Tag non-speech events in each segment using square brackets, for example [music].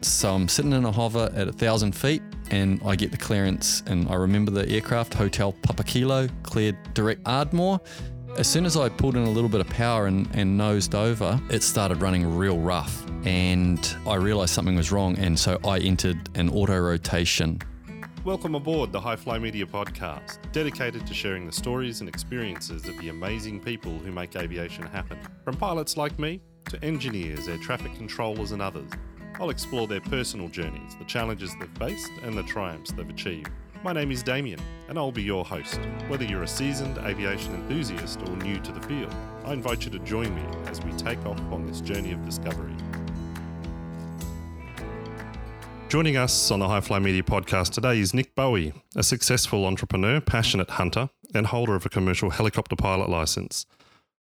So I'm sitting in a hover at a thousand feet and I get the clearance and I remember the aircraft, Hotel Papa Kilo, cleared direct Ardmore. As soon as I pulled in a little bit of power and, and nosed over, it started running real rough. And I realized something was wrong. And so I entered an auto rotation. Welcome aboard the High Fly Media podcast, dedicated to sharing the stories and experiences of the amazing people who make aviation happen. From pilots like me to engineers, air traffic controllers, and others. I'll explore their personal journeys, the challenges they've faced, and the triumphs they've achieved. My name is Damien, and I'll be your host. Whether you're a seasoned aviation enthusiast or new to the field, I invite you to join me as we take off on this journey of discovery. Joining us on the High Fly Media podcast today is Nick Bowie, a successful entrepreneur, passionate hunter, and holder of a commercial helicopter pilot license.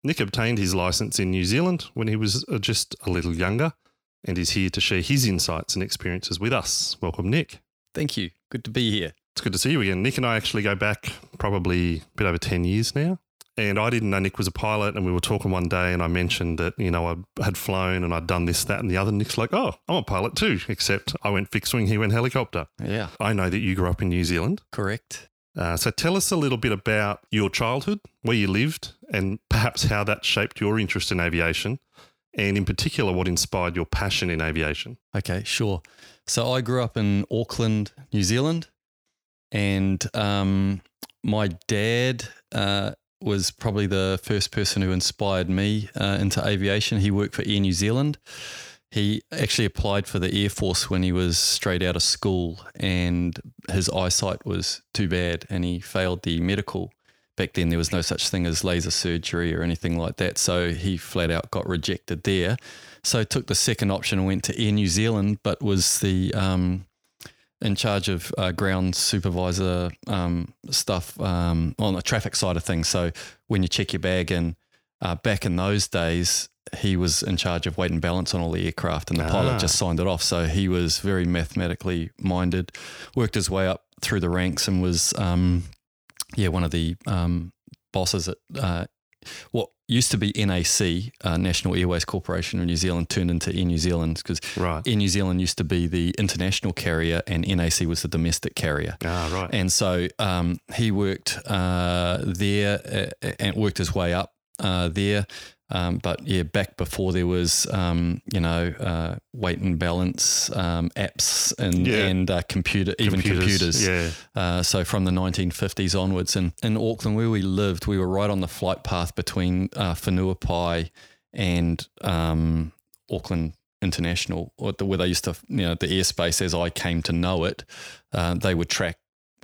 Nick obtained his license in New Zealand when he was uh, just a little younger and is here to share his insights and experiences with us. Welcome, Nick. Thank you. Good to be here. It's good to see you again. Nick and I actually go back probably a bit over 10 years now. And I didn't know Nick was a pilot, and we were talking one day, and I mentioned that you know I had flown and I'd done this, that, and the other. Nick's like, "Oh, I'm a pilot too," except I went fixed wing, he went helicopter. Yeah. I know that you grew up in New Zealand, correct. Uh, so tell us a little bit about your childhood, where you lived, and perhaps how that shaped your interest in aviation, and in particular, what inspired your passion in aviation. Okay, sure. So I grew up in Auckland, New Zealand, and um, my dad uh, was probably the first person who inspired me uh, into aviation. He worked for Air New Zealand. He actually applied for the Air Force when he was straight out of school, and his eyesight was too bad, and he failed the medical. Back then, there was no such thing as laser surgery or anything like that, so he flat out got rejected there. So took the second option and went to Air New Zealand, but was the um, in charge of uh, ground supervisor um, stuff um, on the traffic side of things. So when you check your bag in, uh, back in those days, he was in charge of weight and balance on all the aircraft, and the ah. pilot just signed it off. So he was very mathematically minded, worked his way up through the ranks, and was um, yeah one of the um, bosses at uh, what used to be NAC, uh, National Airways Corporation of New Zealand, turned into Air New Zealand because right. Air New Zealand used to be the international carrier and NAC was the domestic carrier. Ah, right. And so um, he worked uh, there uh, and worked his way up uh, there. Um, but yeah, back before there was, um, you know, uh, weight and balance um, apps and yeah. and uh, computer, even computers. Yeah. Uh, so from the 1950s onwards, and in Auckland where we lived, we were right on the flight path between uh, Whenuapai and um, Auckland International, or the, where they used to, you know, the airspace as I came to know it, uh, they would track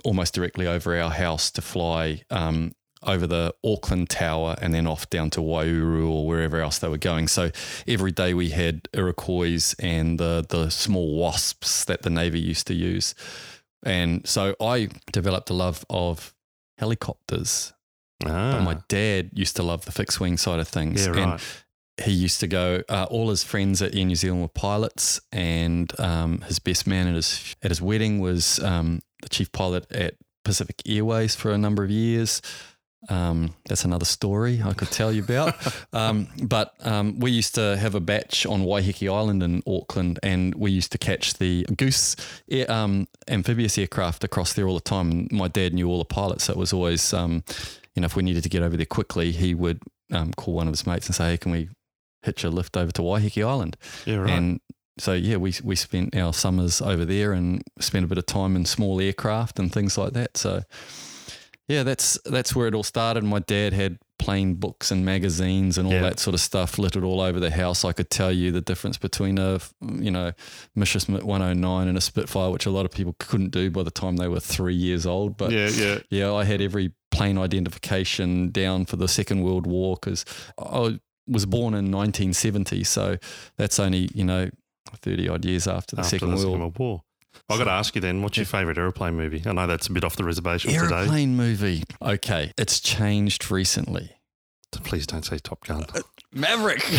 almost directly over our house to fly um, over the Auckland Tower and then off down to Waiouru or wherever else they were going. So every day we had Iroquois and the, the small wasps that the Navy used to use. And so I developed a love of helicopters. Ah. But my dad used to love the fixed wing side of things. Yeah, right. And he used to go, uh, all his friends at Air New Zealand were pilots, and um, his best man at his, at his wedding was um, the chief pilot at Pacific Airways for a number of years. Um, that's another story I could tell you about. [laughs] um, but um, we used to have a bach on Waiheke Island in Auckland, and we used to catch the goose air, um, amphibious aircraft across there all the time. And my dad knew all the pilots, so it was always, um, you know, if we needed to get over there quickly, he would um, call one of his mates and say, "Hey, can we hitch a lift over to Waiheke Island?" Yeah, right. And so yeah, we we spent our summers over there and spent a bit of time in small aircraft and things like that. So yeah, that's that's where it all started. My dad had plane books and magazines and all yeah. that sort of stuff littered all over the house. I could tell you the difference between a you know Messerschmitt 109 and a Spitfire, which a lot of people couldn't do by the time they were three years old. But yeah, yeah, yeah, I had every plane identification down for the Second World War because I was born in 1970, so that's only you know 30 odd years after the after Second, the World. Second War. I've got to ask you then, what's your favourite aeroplane movie? I know that's a bit off the reservation today. aeroplane today. movie. Okay, it's changed recently. Please don't say Top Gun. Uh, Maverick. [laughs]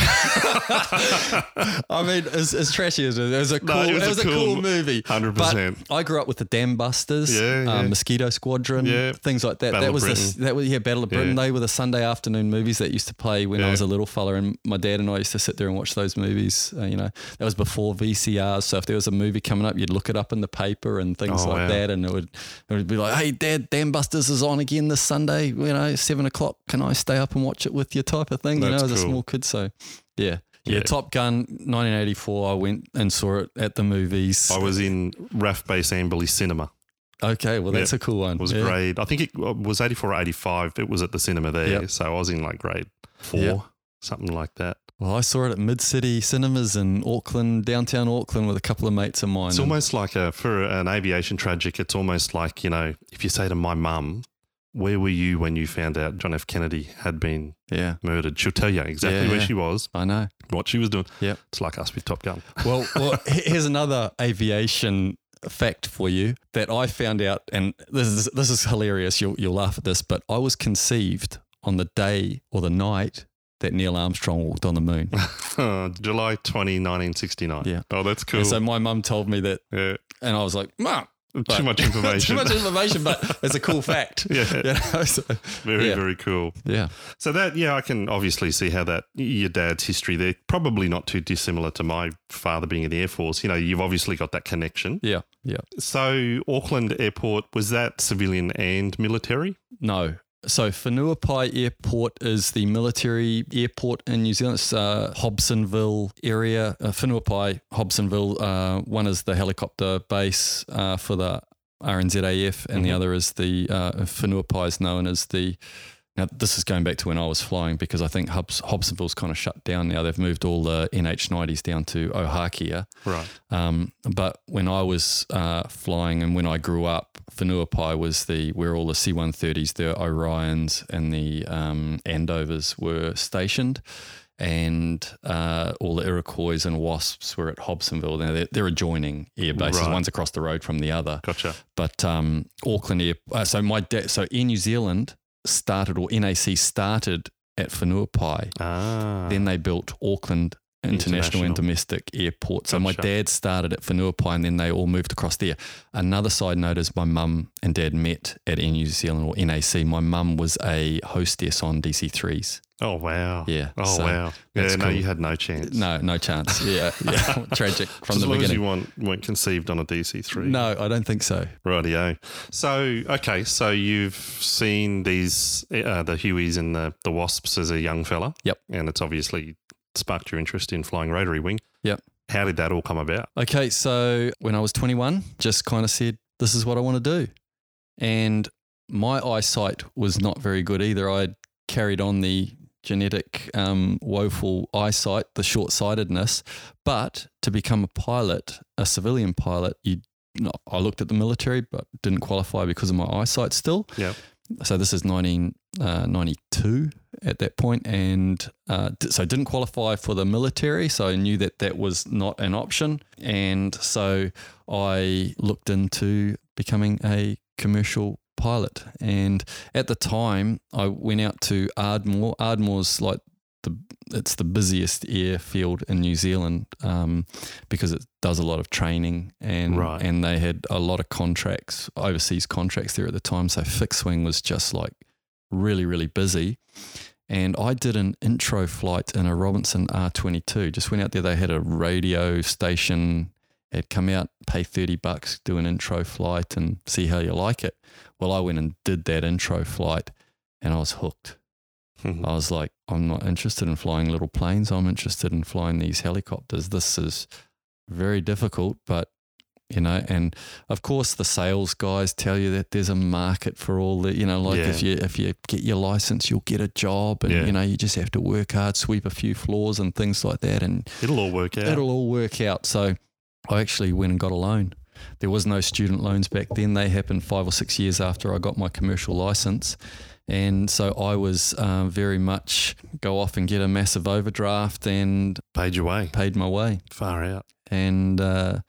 I mean, as, as trashy as it is, it was a cool, it it was was, a a cool- cool movie. 100%. But I grew up with the Dam Busters, Yeah, yeah. Um, Mosquito Squadron, Yeah. things like that. Battle that was the, that was yeah, Battle of Britain. They were the Sunday afternoon movies that used to play when. I was a little fella, and my dad and I used to sit there and watch those movies. Uh, you know, that was before VCRs, so if there was a movie coming up, you'd look it up in the paper and things Oh, like wow. that, and it would it would be like, "Hey, Dad, Dam Busters is on again this Sunday. You know, seven o'clock. Can I stay up and watch it with you?" Type of thing. you know, as a cool. small kid. So, yeah. Yeah, Yeah. Top Gun, 1984. I went and saw it at the movies. I was in RAAF Base Amberley Cinema. Okay, well, that's Yeah. a cool one. It was Yeah. grade. I think it uh, was 84 or 85. It was at the cinema there. Yep. So I was in like grade four, Yep. something like that. Well, I saw it at Mid City Cinemas in Auckland, downtown Auckland, with a couple of mates of mine. It's almost like a, for an aviation tragic, it's almost like, you know, if you say to my mum, where were you when you found out John F. Kennedy had been yeah, murdered? She'll tell you exactly Yeah, where yeah. she was, I know. what she was doing. Yeah. It's like us with Top Gun. [laughs] Well, well, here's another aviation fact for you that I found out, and this is this is hilarious. You'll you'll laugh at this, but I was conceived on the day or the night that Neil Armstrong walked on the moon. [laughs] July 20, 1969. Yeah. Oh, that's cool. And so my mum told me that, yeah. and I was like, "Mum, Too much [laughs] information. too much information, but it's a cool fact." [laughs] yeah. [laughs] You know, so, Very, yeah. very cool. yeah. So that, yeah, I can obviously see how that your dad's history there probably not too dissimilar to my father being in the Air Force. You know, you've obviously got that connection. Yeah, yeah. So Auckland Airport was that civilian and military? No. So Whenuapai Airport is the military airport in New Zealand. It's uh, Hobsonville area. Uh, Whenuapai, Hobsonville. Uh, one is the helicopter base uh, for the RNZAF, and the Mhm. other is the uh, Whenuapai is known as the. Now this is going back to when I was flying because I think Hobs- Hobsonville's kind of shut down now. They've moved all the NH90s down to Ohakea. Right. Um, but when I was uh, flying and when I grew up, Whenuapai was the where all the C-130s, the Orions, and the um, Andovers were stationed, and uh, all the Iroquois and Wasps were at Hobsonville. Now they're, they're adjoining air bases. Right. One's across the road from the other. Gotcha. But um, Auckland Air. Uh, so my so Air New Zealand started or NAC started at Whenuapai. Ah. Then they built Auckland International, International. and Domestic Airport. So my dad started at Whenuapai and then they all moved across there. Another side note is my mum and dad met at Air New Zealand or NAC. My mum was a hostess on DC3s. oh, wow. Yeah. Oh, so- wow. Yeah, no, cool. you had no chance. No, no chance. Yeah, yeah. [laughs] [laughs] Tragic from as the long as beginning. you weren't, weren't conceived on a DC3. No, I don't think so. Rightio. So, okay, so you've seen these, uh, the Hueys and the, the Wasps as a young fella. Yep. And it's obviously sparked your interest in flying rotary wing. Yep. How did that all come about? Okay, so when I was 21, just kind of said, this is what I want to do. And my eyesight was not very good either. I carried on the genetic um, woeful eyesight, the short sightedness. But to become a pilot, a civilian pilot, you, no, I looked at the military, but didn't qualify because of my eyesight still. Yep. So this is 1992 at that point, and uh, so didn't qualify for the military. So I knew that that was not an option, and so I looked into becoming a commercial pilot. And at the time, I went out to Ardmore. Ardmore's like the it's the busiest airfield in New Zealand um, because it does a lot of training and Right. and they had a lot of contracts, overseas contracts there at the time. So fixed wing was just like really really busy. And I did an intro flight in a Robinson R22. Just went out there. They had a radio station. Had come out, pay thirty bucks, do an intro flight, and see how you like it. Well, I went and did that intro flight, and I was hooked. Hmm. I was like, I'm not interested in flying little planes. I'm interested in flying these helicopters. This is very difficult, but you know, and of course the sales guys tell you that there's a market for all the, you know, like if you if you get your license, you'll get a job, and Yeah. you know, you just have to work hard, sweep a few floors and things like that, and It'll all work out. it'll all work out. So I actually went and got a loan. There was no student loans back then. They happened five or six years after I got my commercial license. And so I was uh, very much go off and get a massive overdraft and Paid your way. paid my way Far out. and uh,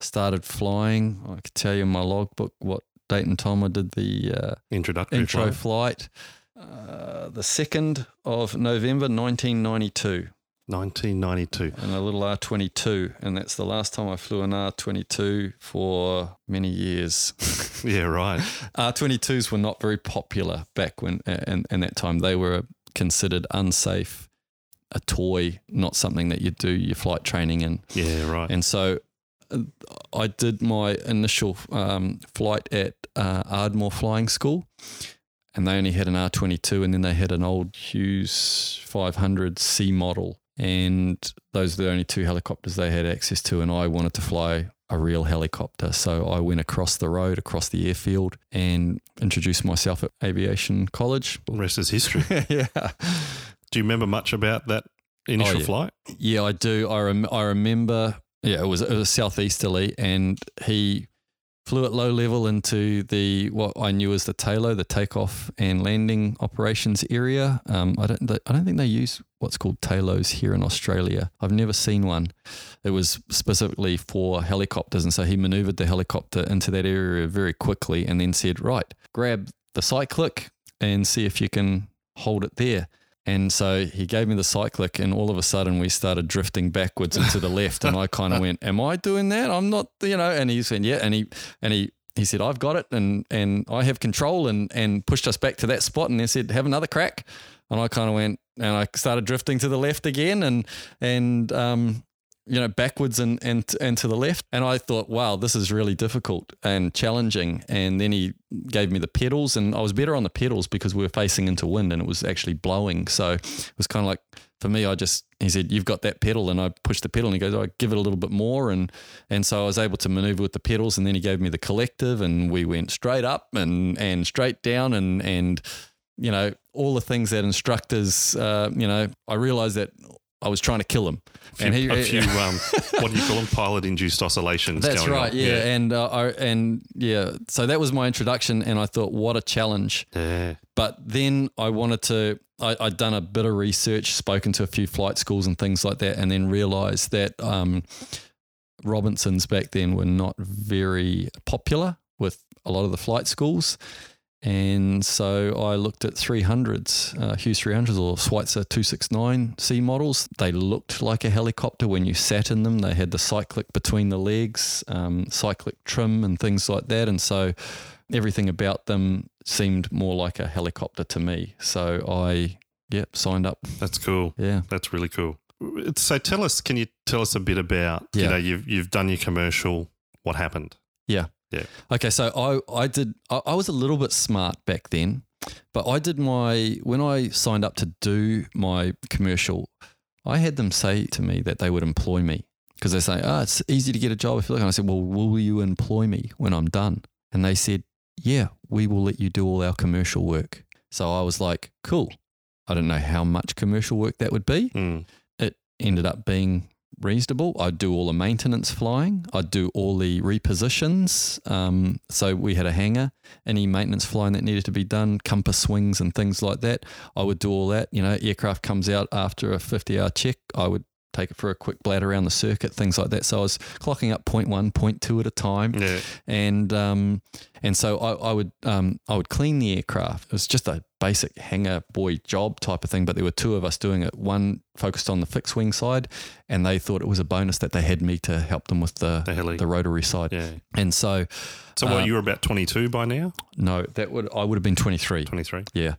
started flying. I could tell you in my logbook what date and time I did the uh, Introductory intro flight. flight. uh, the 2nd of November 1992 1992. And a little R22. And that's the last time I flew an R22 for many years. [laughs] Yeah, right. R22s were not very popular back when, and, and that time they were considered unsafe, a toy, not something that you do your flight training in. Yeah, right. And so uh, I did my initial um, flight at uh, Ardmore Flying School, and they only had an R22, and then they had an old Hughes 500 C model. And those are the only two helicopters they had access to. And I wanted to fly a real helicopter. So I went across the road, across the airfield, and introduced myself at aviation college. The rest is history. [laughs] yeah. Do you remember much about that initial Oh, yeah. flight? Yeah, I do. I rem- I remember. Yeah, it was it was southeasterly, and he flew at low level into the what I knew as the TALO, the takeoff and landing operations area. Um, I don't I don't think they use what's called TALOs here in Australia. I've never seen one. It was specifically for helicopters, and so he manoeuvred the helicopter into that area very quickly, and then said, "Right, grab the cyclic and see if you can hold it there." And so he gave me the cyclic, and all of a sudden we started drifting backwards and to the left. And I kind of went, "Am I doing that? I'm not, you know." And he said, "Yeah." And he and he he said, "I've got it, and and I have control," and and pushed us back to that spot. And he said, "Have another crack." And I kind of went, and I started drifting to the left again, and and um, you know, backwards and and and to the left. And I thought, wow, this is really difficult and challenging. And then he gave me the pedals, and I was better on the pedals because we were facing into wind and it was actually blowing. So it was kind of like for me, I just he said, "You've got that pedal," and I pushed the pedal, and he goes, "I give it a little bit more," and and so I was able to maneuver with the pedals, and then he gave me the collective, and we went straight up and and straight down, and and you know all the things that instructors, uh, you know, I realized that I was trying to kill him, A few, and he, a few um, [laughs] what do you call them? Pilot induced oscillations. that's going right, on. yeah, and uh, I, and yeah, so that was my introduction, and I thought, what a challenge. Yeah. But then I wanted to, I, I'd done a bit of research, spoken to a few flight schools and things like that, and then realized that um, Robinsons back then were not very popular with a lot of the flight schools. And so I looked at 300s, uh, Hughes 300s or Schweizer 269 C models. They looked like a helicopter when you sat in them. They had the cyclic between the legs, um, cyclic trim, and things like that. And so everything about them seemed more like a helicopter to me. So I, yeah, signed up. That's cool. Yeah. That's really cool. So tell us, can you tell us a bit about, you Yeah. know, you've, you've done your commercial, what happened? Okay, so I I did I, I was a little bit smart back then, but I did my when I signed up to do my commercial, I had them say to me that they would employ me because they say, oh, it's easy to get a job if you look." And I said, "Well, will you employ me when I'm done?" And they said, "Yeah, we will let you do all our commercial work." So I was like, "Cool." I don't know how much commercial work that would be. Mm. It ended up being reasonable. I'd do all the maintenance flying. I'd do all the repositions. Um, so we had a hangar, any maintenance flying that needed to be done, compass swings and things like that. I would do all that. You know, aircraft comes out after a 50 hour check. I would take it for a quick blad around the circuit, things like that. So I was clocking up point one, point two at a time Yeah. and um, and so I, I would um, I would clean the aircraft. It was just a basic hangar boy job type of thing, but there were two of us doing it. One focused on the fixed wing side, and they thought it was a bonus that they had me to help them with the The the rotary side. Yeah. And so So what, Um, you were about 22 by now? no, that would I would have been twenty three. 23? Yeah.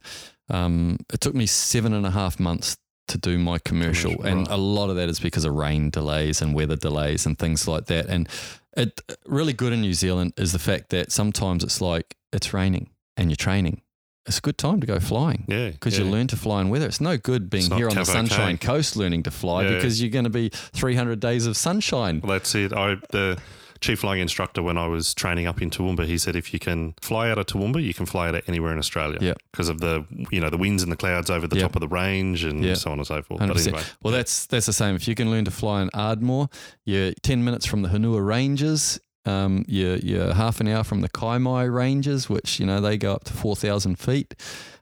Um, it took me seven and a half months to do my commercial, Commercial, and right. a lot of that is because of rain delays and weather delays and things like that. And it really good in New Zealand is the fact that sometimes it's like it's raining and you're training. It's a good time to go flying Yeah. because yeah. you learn to fly in weather. It's no good being here on the. Sunshine Coast learning to fly Yeah. because you're going to be 300 days of sunshine. Well, that's it. I the chief flying instructor when I was training up in Toowoomba, he said if you can fly out of Toowoomba, you can fly out of anywhere in Australia. Yeah. Because of the you know the winds and the clouds over the Yeah. top of the range and Yeah. so on and so forth. 100%. anyway, Well, that's that's the same. If you can learn to fly in Ardmore, you're 10 minutes from the Hunua Ranges. Um, you're, you're half an hour from the Kaimai Ranges, which, you know, they go up to 4,000 feet.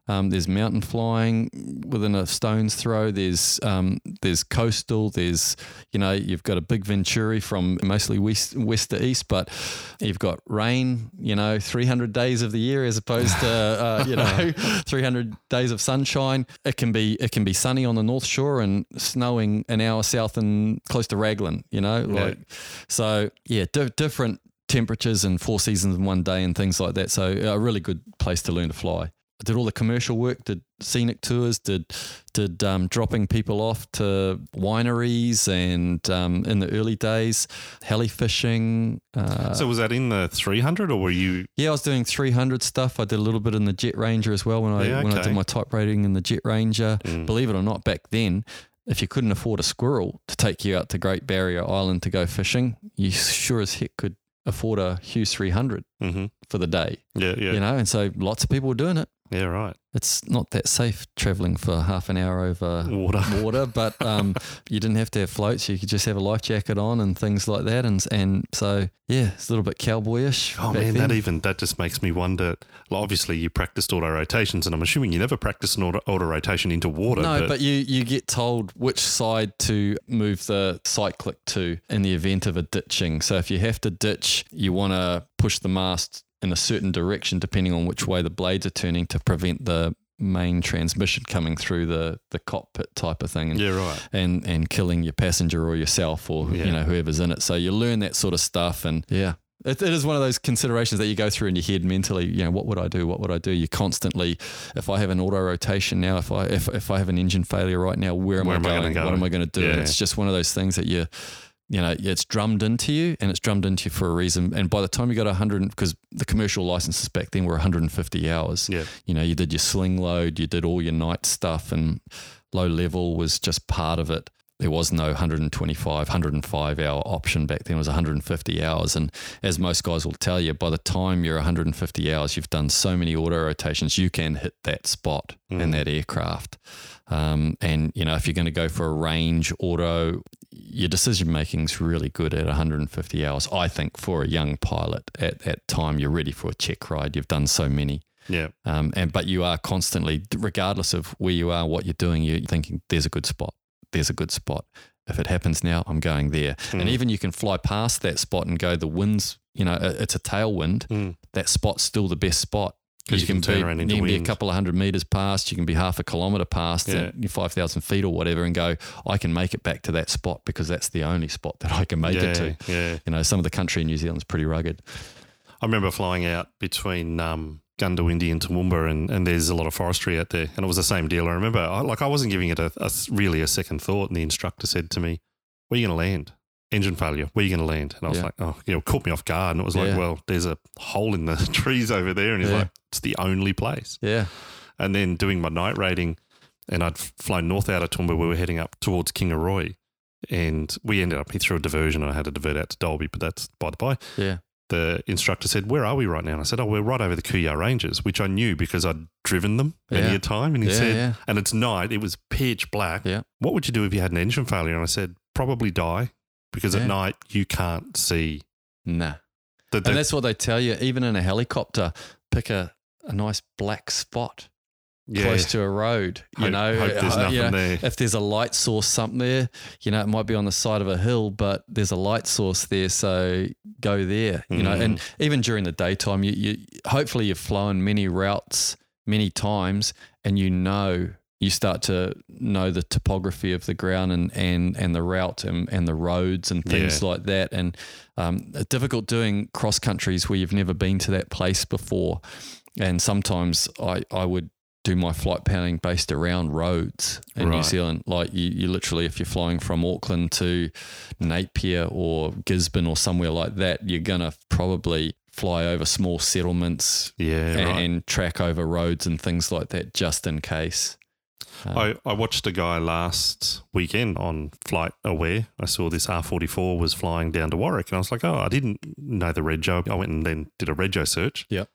Um, there's mountain flying within a stone's throw. There's um, there's coastal. There's you know you've got a big Venturi from mostly west west to east, but you've got rain. You know, 300 days of the year as opposed to uh, you know [laughs] 300 days of sunshine. It can be it can be sunny on the north shore and snowing an hour south and close to Raglan. You know, Yeah. like so yeah, di- different temperatures and four seasons in one day and things like that. So a really good place to learn to fly. I did all the commercial work, did scenic tours, did did um, dropping people off to wineries, and um, in the early days, heli fishing. Uh, so was that in the 300 or were you? yeah, I was doing 300 stuff. I did a little bit in the Jet Ranger as well when I Yeah, when I did my type rating in the Jet Ranger. Mm. Believe it or not, back then, if you couldn't afford a squirrel to take you out to Great Barrier Island to go fishing, you sure as heck could afford a Hughes 300 hmm for the day. Yeah, yeah, You know, and so lots of people were doing it. Yeah. Right. It's not that safe traveling for half an hour over Water. [laughs] water, but um, [laughs] you didn't have to have floats. You could just have a life jacket on and things like that. And and so yeah, it's a little bit cowboyish. Oh man, then. that even that just makes me wonder. Well, obviously, you practiced auto rotations, and I'm assuming you never practiced an auto, auto rotation into water. No, but, you you get told which side to move the cyclic to in the event of a ditching. So if you have to ditch, you want to push the mast in a certain direction depending on which way the blades are turning to prevent the main transmission coming through the the cockpit type of thing. And yeah, right. and and killing your passenger or yourself or Yeah. you know whoever's in it. So you learn that sort of stuff, and yeah. It, it is one of those considerations that you go through in your head mentally. You know, what would I do? What would I do? You constantly, if I have an auto rotation now, if I if, if I have an engine failure right now, where am Where I am going? go? What am I going to do? And Yeah. it's just one of those things that you, you know, it's drummed into you, and it's drummed into you for a reason. And by the time you got 100, because the commercial licenses back then were 150 hours, Yeah, you know, you did your sling load, you did all your night stuff, and low level was just part of it. There was no 125, 105 hour option back then. It was 150 hours. And as most guys will tell you, by the time you're 150 hours, you've done so many auto rotations, you can hit that spot in Mm. that aircraft. Um, and, you know, if you're going to go for a range auto, your decision making's really good at 150 hours. I think for a young pilot at that time, you're ready for a check ride. You've done so many. yeah, Um, and but you are constantly, regardless of where you are, what you're doing, you're thinking there's a good spot. There's a good spot. If it happens now, I'm going there. And Mm. even you can fly past that spot and go. The winds, you know, it's a tailwind. Mm. That spot's still the best spot. 'Cause you can turn be, around you can be a couple of hundred meters past. You can be half a kilometer past, Yeah. and five thousand feet or whatever, and go. I can make it back to that spot because that's the only spot that I can make yeah, it to. yeah. You know, some of the country in New Zealand's pretty rugged. I remember flying out between um, Goondiwindi and Toowoomba, and, and there's a lot of forestry out there, and it was the same deal. I remember, I, like, I wasn't giving it a, a really a second thought, and the instructor said to me, "Where are you going to land?" Engine failure. Where are you going to land? And I was Yeah. like, "Oh, you know, it caught me off guard." And it was like, Yeah. "Well, there's a hole in the [laughs] trees over there," and he's Yeah. like, "It's the only place." Yeah, And then doing my night rating, and I'd flown north out of Toowoomba. We were heading up towards Kingaroy, and we ended up he threw a diversion. and I had to divert out to Dalby, but that's by the by yeah, the instructor said, Where are we right now? And I said, Oh, we're right over the Kuya Ranges, which I knew because I'd driven them many Yeah. a time. And he yeah, said, yeah. And it's night, it was pitch black. Yeah. What would you do if you had an engine failure? And I said, Probably die because at night you can't see. Nah. The, And that's what they tell you, even in a helicopter, pick a, a nice black spot yeah, close to a road. You hope, know, hope there's Uh, nothing you know, there. if there's a light source something there, you know, it might be on the side of a hill, but there's a light source there, so go there. You know, and even during the daytime, you, you hopefully you've flown many routes many times, and you know you start to know the topography of the ground and and and the route and, and the roads and things Yeah. like that. And um, difficult doing cross countries where you've never been to that place before. And sometimes I I would do my flight planning based around roads in New Zealand. Like you, you literally, if you're flying from Auckland to Napier or Gisborne or somewhere like that, you're gonna probably fly over small settlements Yeah, and, right. and track over roads and things like that just in case. Um, I, I watched a guy last weekend on Flight Aware. I saw this R44 was flying down to Warwick, and I was like, oh, I didn't know the rego. I went and then did a rego search. Yep.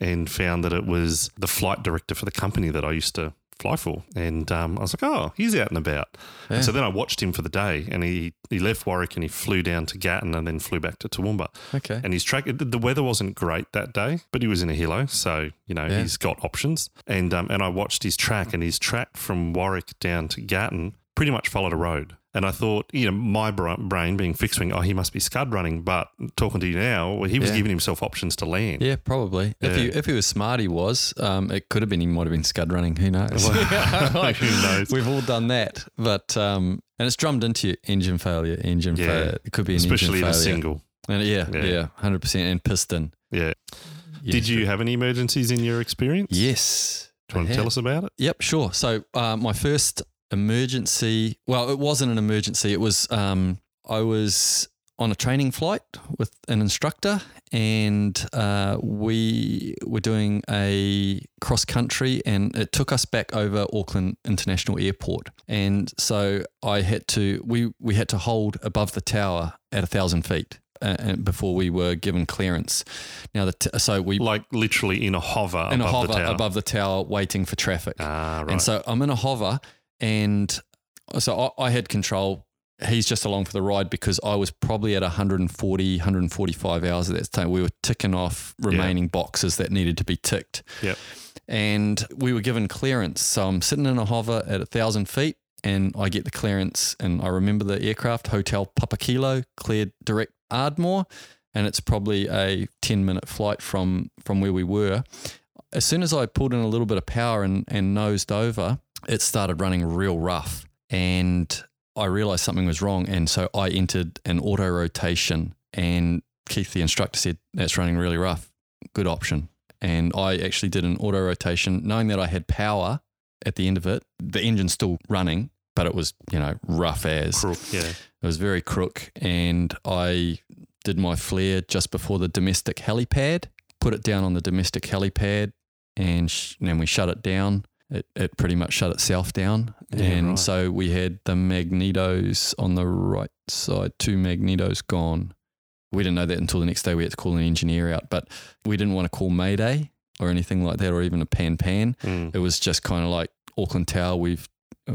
And found that it was the flight director for the company that I used to fly for. And um, I was like, oh, he's out and about. Yeah. And so then I watched him for the day, and he he left Warwick and he flew down to Gatton and then flew back to Toowoomba. Okay. And his track, the weather wasn't great that day, but he was in a hilo, so you know Yeah. he's got options. And um, and I watched his track, and his track from Warwick down to Gatton pretty much followed a road. And I thought, you know, my brain being fixed wing, oh, he must be scud running. But talking to you now, well, he was Yeah. giving himself options to land. Yeah, probably. If he if he was smart, he was. Um, it could have been he might have been scud running. Who knows? [laughs] [laughs] Well, who knows? We've all done that, but um, and it's drummed into you: engine failure, engine Yeah. failure. It could be an Especially in engine a single. And yeah, Yeah. yeah, hundred percent, and piston. Yeah. Yeah. Did you have any emergencies in your experience? Yes. Do you want to tell us about it? Yep, sure. So uh, my first emergency, well, it wasn't an emergency. It was um, I was on a training flight with an instructor, and uh, we were doing a cross country, and it took us back over Auckland International Airport, and so I had to we we had to hold above the tower at a thousand feet. Uh, and before we were given clearance, now the t- so we Like literally in a hover in a above hover the tower. above the tower waiting for traffic. ah, right. And so I'm in a hover, and so I, I had control. He's just along for the ride because I was probably at 140, 145 hours at that time. We were ticking off remaining boxes that needed to be ticked. Yep. And we were given clearance. So I'm sitting in a hover at a thousand feet and I get the clearance. And I remember the aircraft, Hotel Papa Kilo, cleared direct Ardmore. And it's probably a 10 minute flight from, from where we were. As soon as I pulled in a little bit of power and, and nosed over, it started running real rough. And I realized something was wrong. And so I entered an auto rotation. And Keith, the instructor, said, That's running really rough. Good option. And I actually did an auto rotation, knowing that I had power at the end of it. The engine's still running, but it was, you know, rough as. Crook, yeah. It was very crook. And I did my flare just before the domestic helipad, put it down on the domestic helipad, and, sh- and then we shut it down. It, it pretty much shut itself down. Yeah, and right. so we had the magnetos on the right side, two magnetos gone. We didn't know that until the next day. We had to call an engineer out, but we didn't want to call Mayday or anything like that, or even a pan pan. Mm. It was just kind of like Auckland Tower. We've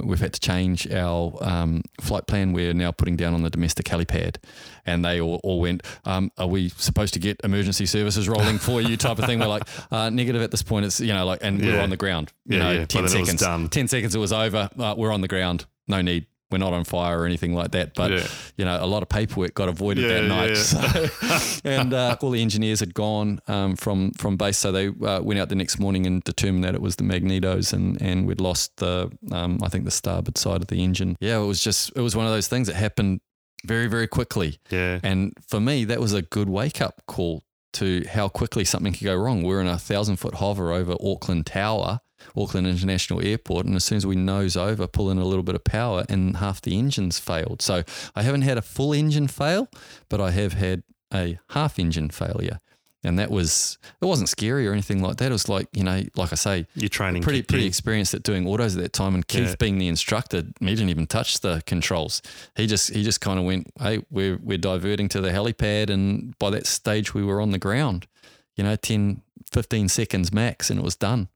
we've had to change our um, flight plan. We're now putting down on the domestic helipad, and they all, all went. Um, are we supposed to get emergency services rolling for you? Type of thing. We're like [laughs] uh, negative at this point. It's you know like, and we we're on the ground. You Yeah, know, yeah. Ten then it was seconds. Ten seconds. It was over. Uh, we're on the ground. No need. We're not on fire or anything like that. But Yeah. you know, a lot of paperwork got avoided Yeah, that night. yeah. So, [laughs] and uh, all the engineers had gone um, from from base, so they uh, went out the next morning and determined that it was the magnetos, and and we'd lost the um, I think the starboard side of the engine. Yeah, it was just it was one of those things that happened very very quickly, Yeah. and for me that was a good wake up call to how quickly something could go wrong. We're in a thousand foot hover over Auckland Tower. Auckland International Airport, and as soon as we nose over, pull in a little bit of power, and half the engines failed. So I haven't had a full engine fail, but I have had a half engine failure, and that was it wasn't scary or anything like that. It was like you know, like I say, you're training pretty pretty in. experienced at doing autos at that time. And Keith, Yeah. being the instructor, he didn't even touch the controls. He just he just kind of went, "Hey, we're we're diverting to the helipad," and by that stage, we were on the ground. You know, 10, 15 seconds max, and it was done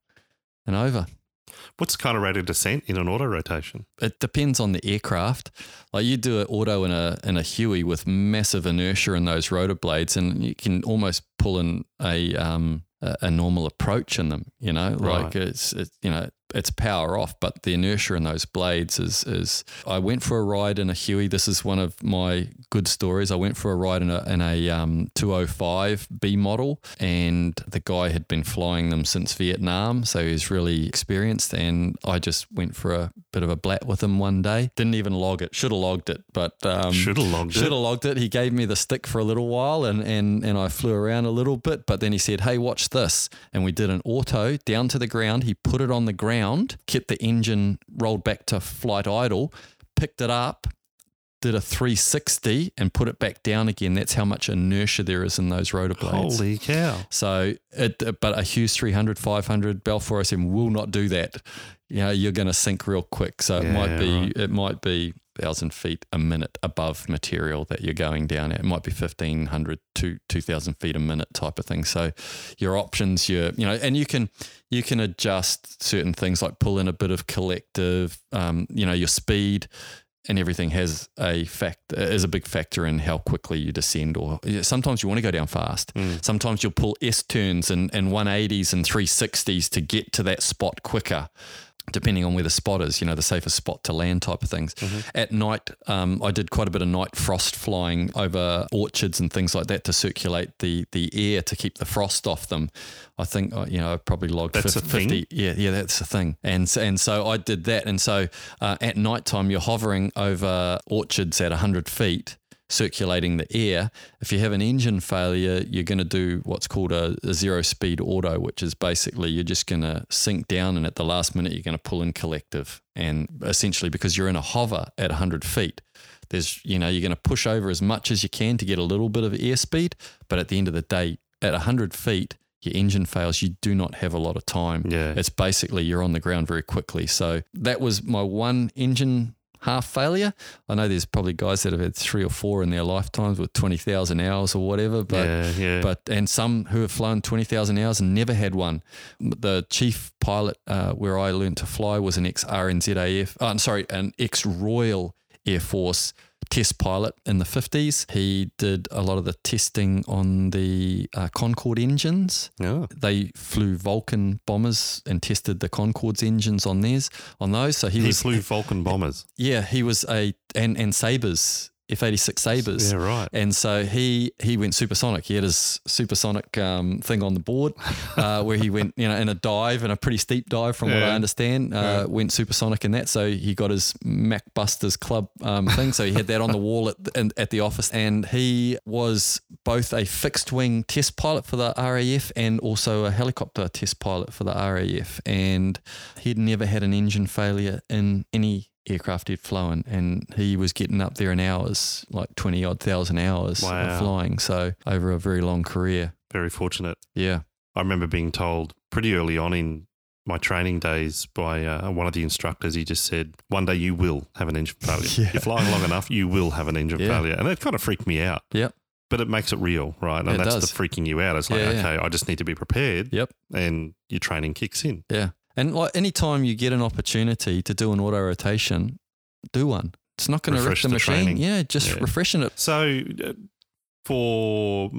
and over. What's the kind of rate of descent in an auto rotation? It depends on the aircraft. Like you do an auto in a in a Huey with massive inertia in those rotor blades, and you can almost pull in a um a, a normal approach in them. You know, Right. like it's it, you know it's power off, but the inertia in those blades is is. I went for a ride in a Huey. This is one of my good stories. I went for a ride in a in a um, 205 B model, and the guy had been flying them since Vietnam, so he's really experienced. And I just went for a bit of a blat with him one day. Didn't even log it. Should have logged it, but um, Should have logged it. should have logged it. He gave me the stick for a little while and, and, and I flew around a little bit, but then he said, Hey, watch this. And we did an auto down to the ground. He put it on the ground, kept the engine rolled back to flight idle, picked it up, did a 360 and put it back down again. That's how much inertia there is in those rotor blades. Holy cow. So, it, but a Hughes 300, 500, Bell 407 will not do that. You know, you're going to sink real quick. So it might be, right. it might be thousand feet a minute above material that you're going down at. It might be fifteen hundred to two thousand feet a minute type of thing. So your options, your you know, and you can you can adjust certain things like pull in a bit of collective, um, you know, your speed and everything has a fact is a big factor in how quickly you descend or sometimes you want to go down fast Mm. sometimes you'll pull s turns and, and 180s and 360s to get to that spot quicker depending on where the spot is you know the safest spot to land type of things at night um, i did quite a bit of night frost flying over orchards and things like that to circulate the the air to keep the frost off them i think uh, you know i probably logged That's a 50, thing? 50 yeah, yeah, that's the thing. And so- and so I did that. And so uh, at night time, you're hovering over orchards at 100 feet, circulating the air. If you have an engine failure, you're going to do what's called a, a zero speed auto, which is basically you're just going to sink down, and at the last minute, you're going to pull in collective. And essentially, because you're in a hover at 100 feet, there's you know you're going to push over as much as you can to get a little bit of airspeed, but at the end of the day, at 100 feet, your engine fails, you do not have a lot of time. Yeah. It's basically you're on the ground very quickly. So that was my one engine half failure. I know there's probably guys that have had three or four in their lifetimes with 20,000 hours or whatever, but yeah, yeah. but and some who have flown 20,000 hours and never had one. The chief pilot uh, where I learned to fly was an ex RNZAF, oh, I'm sorry, an ex Royal Air Force test pilot in the 50s. He did a lot of the testing on the uh, Concorde engines. yeah. They flew Vulcan bombers and tested the Concorde's engines on theirs on those. So he, He was flew Vulcan bombers. yeah, he was a and and Sabers F eighty six Sabers. Yeah, right. And so he he went supersonic. He had his supersonic um, thing on the board, uh, [laughs] where he went, you know, in a dive, and a pretty steep dive, from what I understand. Uh, Yeah. Went supersonic in that. So he got his Mach Busters Club um, thing. So he had that on the wall at the, in, at the office, and he was both a fixed wing test pilot for the RAF and also a helicopter test pilot for the RAF. And he'd never had an engine failure in any aircraft he'd flown and he was getting up there in hours like 20 odd thousand hours Wow. of flying so over a very long career Very fortunate. yeah I remember being told pretty early on in my training days by uh, one of the instructors. He just said, "One day you will have an engine [laughs] failure. Yeah. You're flying long enough, you will have an engine Yeah. failure." And that kind of freaked me out. Yep. But it makes it real, right? And It that's does. the freaking you out. It's like, Yeah, yeah. okay, I just need to be prepared, yep and your training kicks in. yeah and like anytime you get an opportunity to do an auto rotation do one it's not going to wreck the the machine training. yeah just Yeah. refreshing it So, uh, for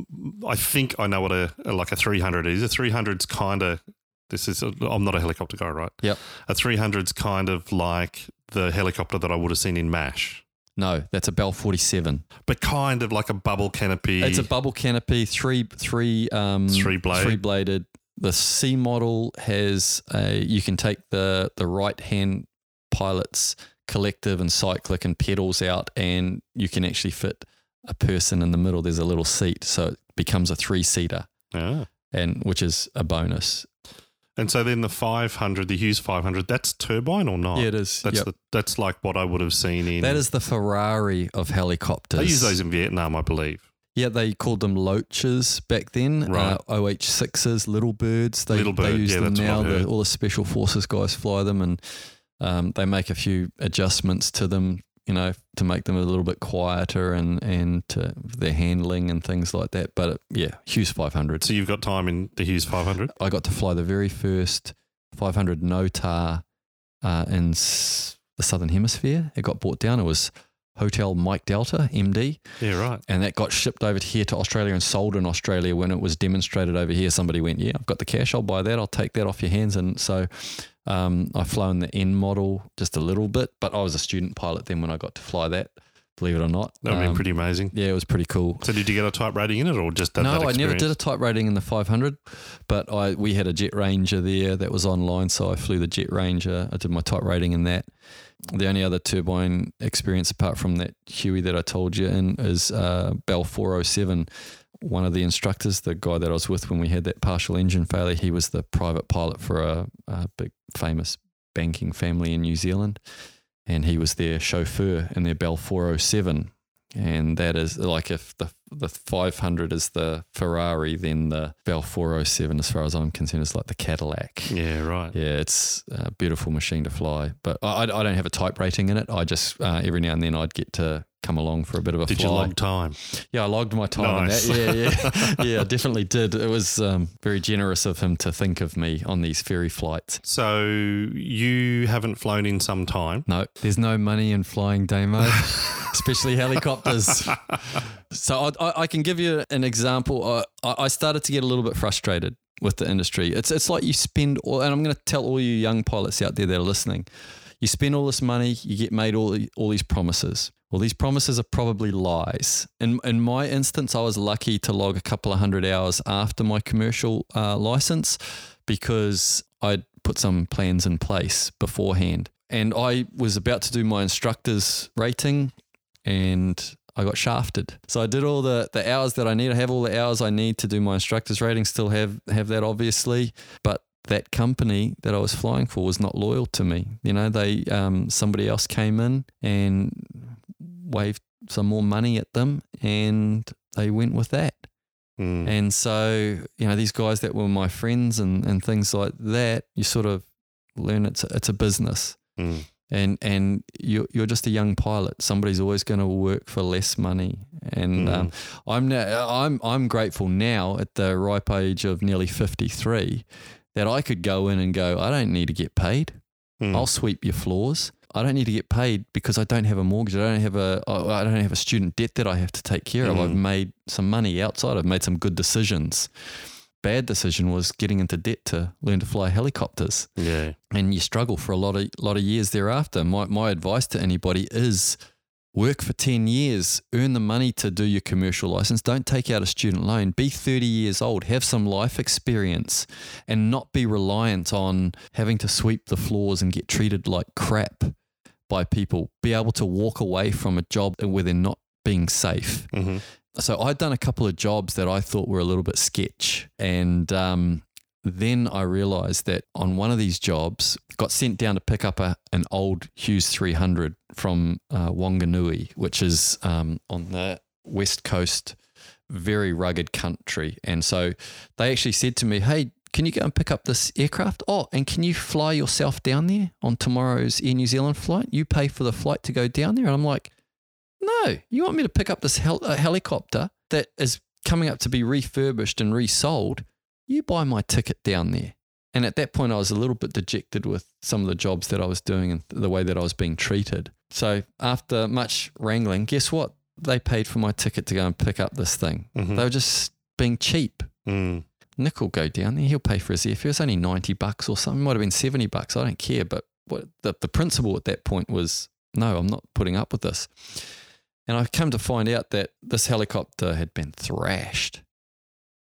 I think I know what a like a 300 is. A 300's kind of this is i I'm not a helicopter guy, right? Yep. A 300's kind of like the helicopter that I would have seen in Mash, no that's a bell 47 but kind of like a bubble canopy. it's a bubble canopy three three um Three blade. three bladed the c model has a you can take the the right hand pilot's collective and cyclic and pedals out and you can actually fit a person in the middle there's a little seat so it becomes a three seater Yeah. and which is a bonus And so then the 500, the Hughes 500, that's turbine or not? yeah it is That's Yep. the, that's like what I would have seen in. that is the ferrari of helicopters They use those in Vietnam, I believe. Yeah, they called them loaches back then. Right. Uh, OH6s, little birds. They, Little they use yeah, them now. The, all the special forces guys fly them, and um, they make a few adjustments to them, you know, to make them a little bit quieter and and to their handling and things like that. But uh, yeah, Hughes 500. So you've got time in the Hughes 500. I got to fly the very first 500 NOTAR uh, in s- the Southern Hemisphere. It got brought down. It was Hotel Mike Delta, MD Yeah, right. and that got shipped over here to Australia and sold in Australia when it was demonstrated over here. Somebody went, "Yeah, I've got the cash. I'll buy that. I'll take that off your hands." And so um, I've flown the N model just a little bit, but I was a student pilot then when I got to fly that. Believe it or not, That would Um, be pretty amazing. Yeah, it was pretty cool. So did you get a type rating in it or just that, no, I never did a type rating in the 500, but I we had a Jet Ranger there that was online, so I flew the Jet Ranger. I did my type rating in that. The only other turbine experience apart from that Huey that I told you in is uh, Bell 407. One of the instructors, the guy that I was with when we had that partial engine failure, he was the private pilot for a, a big famous banking family in New Zealand, and he was their chauffeur in their Bell 407 and that is like if the the 500 is the Ferrari, then the Bell 407, as far as I'm concerned, is like the Cadillac. Yeah, right. Yeah, it's a beautiful machine to fly. But I, I don't have a type rating in it. I just, uh, every now and then, I'd get to come along for a bit of a Did fly. you log time? Yeah, I logged my time Nice. that. Yeah, yeah. [laughs] yeah, I definitely did. It was um, very generous of him to think of me on these ferry flights. So you haven't flown in some time. No, there's no money in flying Damo, [laughs] especially helicopters. So I, I, I can give you an example. I, I started to get a little bit frustrated with the industry. It's it's like you spend all, and I'm going to tell all you young pilots out there that are listening. You spend all this money, you get made all all these promises. Well, these promises are probably lies. In in my instance, I was lucky to log a couple of hundred hours after my commercial uh, license because I'd put some plans in place beforehand. And I was about to do my instructor's rating and I got shafted. So I did all the, the hours that I need. I have all the hours I need to do my instructor's rating, still have, have that obviously. But that company that I was flying for was not loyal to me. You know, they um, somebody else came in and waved some more money at them and they went with that. Mm. And so, you know, these guys that were my friends and, and things like that, you sort of learn it's a, it's a business. Mm. And and you're, you're just a young pilot. Somebody's always going to work for less money. And Mm. um, I'm now I'm I'm grateful now at the ripe age of nearly 53 that I could go in and go. I don't need to get paid. Mm. I'll sweep your floors. I don't need to get paid because I don't have a mortgage. I don't have a I don't have a student debt that I have to take care of. Mm. I've made some money outside. I've made some good decisions. Bad decision was getting into debt to learn to fly helicopters, yeah. and you struggle for a lot of lot of years thereafter. My my advice to anybody is work for 10 years, earn the money to do your commercial license. Don't take out a student loan. Be 30 years old, have some life experience, and not be reliant on having to sweep the floors and get treated like crap by people. Be able to walk away from a job where they're not being safe. hmm So I'd done a couple of jobs that I thought were a little bit sketch. And um, then I realized that on one of these jobs, got sent down to pick up a, an old Hughes 300 from uh, Wanganui, which is um, on the west coast, very rugged country. And so they actually said to me, Hey, can you go and pick up this aircraft? Oh, and can you fly yourself down there on tomorrow's Air New Zealand flight? You pay for the flight to go down there. And I'm like, no, you want me to pick up this hel- uh, helicopter that is coming up to be refurbished and resold? You buy my ticket down there. And at that point, I was a little bit dejected with some of the jobs that I was doing and the way that I was being treated. So after much wrangling, guess what? They paid for my ticket to go and pick up this thing. Mhm. They were just being cheap. Mm. Nick will go down there. He'll pay for his airfare. It's only 90 bucks or something. It might have been 70 bucks. I don't care. But what the, the principle at that point was no, I'm not putting up with this. And I've come to find out that this helicopter had been thrashed.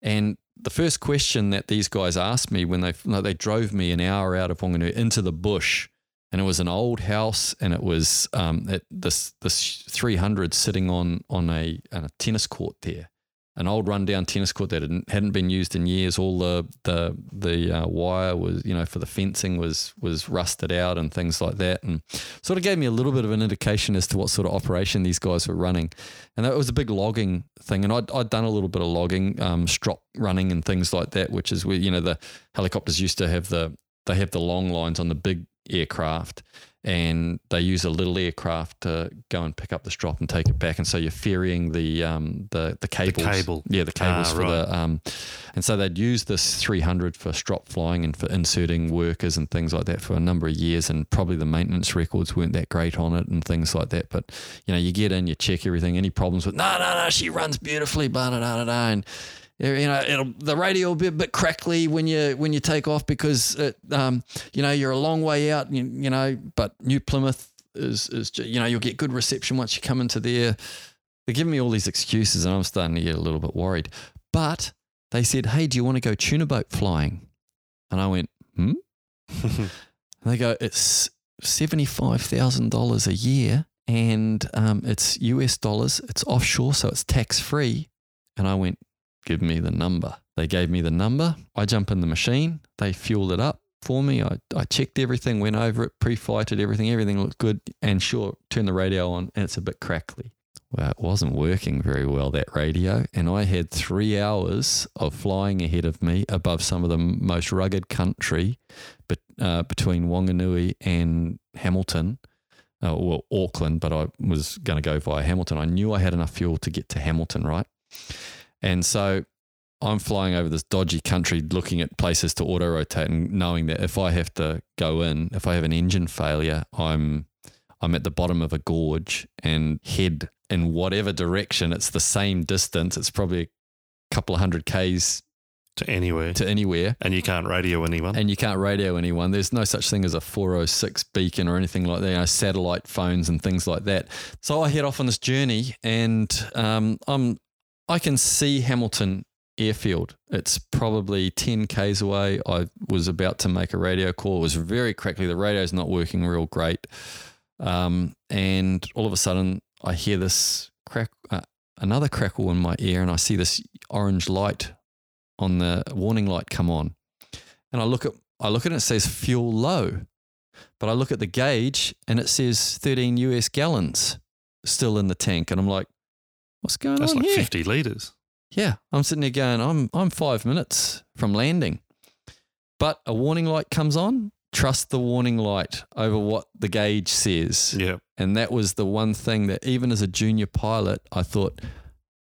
And the first question that these guys asked me when they, like, they drove me an hour out of Wanganui into the bush, and it was an old house, and it was um, this this 300 sitting on on a, on a tennis court there, an old rundown tennis court that hadn't, been used in years. All the the the uh, wire was you know for the fencing was was rusted out and things like that, and sort of gave me a little bit of an indication as to what sort of operation these guys were running. And that was a big logging thing, and I'd, I'd done a little bit of logging, um, strop running and things like that, which is where you know the helicopters used to have the they have the long lines on the big aircraft and they use a little aircraft to go and pick up the strop and take it back. And so you're ferrying the um the the cables. The cable. yeah the cables Ah, for the um and so they'd use this 300 for strop flying and for inserting workers and things like that for a number of years. And probably the maintenance records weren't that great on it and things like that. But you know you get in you check everything. Any problems with no no no she runs beautifully blah, blah, blah, blah, and you know it'll, the radio will be a bit crackly when you when you take off because it, um, you know you're a long way out you, you know but New Plymouth is is you know you'll get good reception once you come into there. They're giving me all these excuses and I'm starting to get a little bit worried but they said hey do you want to go tuna boat flying? And I went hmm? And [laughs] they go it's $75,000 a year and um, it's US dollars it's offshore so it's tax free and I went give me the number. They gave me the number. I jump in the machine. They fueled it up for me. I, I checked everything, went over it, pre flighted everything. Everything looked good. And sure, turn the radio on and it's a bit crackly. Well, it wasn't working very well, that radio. And I had three hours of flying ahead of me above some of the most rugged country but, uh, between Wanganui and Hamilton, uh, or Auckland, but I was going to go via Hamilton. I knew I had enough fuel to get to Hamilton, right? And so I'm flying over this dodgy country looking at places to auto rotate and knowing that if I have to go in, if I have an engine failure, I'm I'm at the bottom of a gorge and head in whatever direction. It's the same distance. It's probably a couple of hundred Ks To anywhere. to anywhere. and you can't radio anyone. And you can't radio anyone. There's no such thing as a 406 beacon or anything like that, you know, satellite phones and things like that. So I head off on this journey and um, I'm, I can see Hamilton airfield. It's probably 10 Ks away. I was about to make a radio call. It was very crackly. The radio's not working real great. Um, and all of a sudden, I hear this crack, uh, another crackle in my ear, and I see this orange light on the warning light come on. And I look at I look at it, it says fuel low. But I look at the gauge and it says 13 US gallons still in the tank. And I'm like, what's going on? That's on like here? 50 litres. Yeah, I'm sitting there going, I'm I'm five minutes from landing, but a warning light comes on. Trust the warning light over what the gauge says, Yeah. and that was the one thing that even as a junior pilot, I thought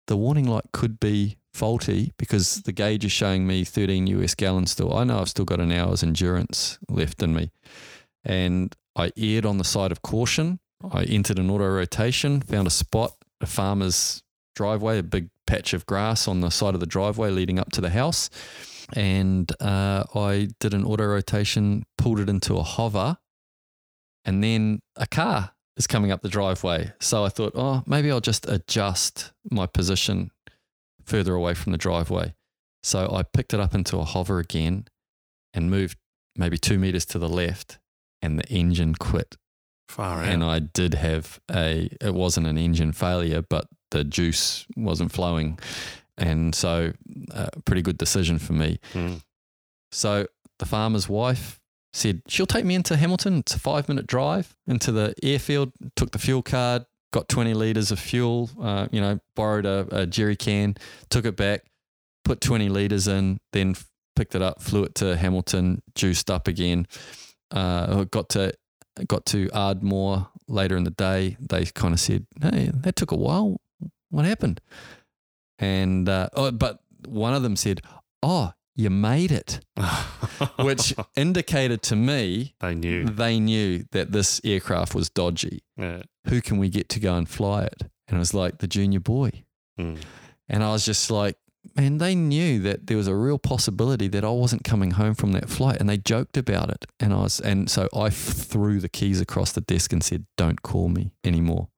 the warning light could be faulty because the gauge is showing me 13 US gallons still. I know I've still got an hour's endurance left in me, and I aired on the side of caution. I entered an auto rotation, found a spot, a farmer's driveway, a big patch of grass on the side of the driveway leading up to the house. And uh, I did an auto rotation, pulled it into a hover, and then a car is coming up the driveway. So I thought, oh, maybe I'll just adjust my position further away from the driveway. So I picked it up into a hover again and moved maybe two meters to the left, and the engine quit Far out. and I did have a. It wasn't an engine failure, but the juice wasn't flowing, and so a pretty good decision for me. Mm. So the farmer's wife said she'll take me into Hamilton. It's a five minute drive into the airfield. Took the fuel card, got twenty liters of fuel. Uh, you know, borrowed a, a jerry can, took it back, put twenty liters in, then picked it up, flew it to Hamilton, juiced up again. Uh, got to got to Ardmore later in the day. They kind of said, "Hey, that took a while. What happened?" And uh, oh, but one of them said, "Oh, you made it," [laughs] which indicated to me they knew. they knew that this aircraft was dodgy. Yeah. Who can we get to go and fly it? And it was like the junior boy. Mm. And I was just like, man, they knew that there was a real possibility that I wasn't coming home from that flight, and they joked about it. And I was, and so I threw the keys across the desk and said, "Don't call me anymore."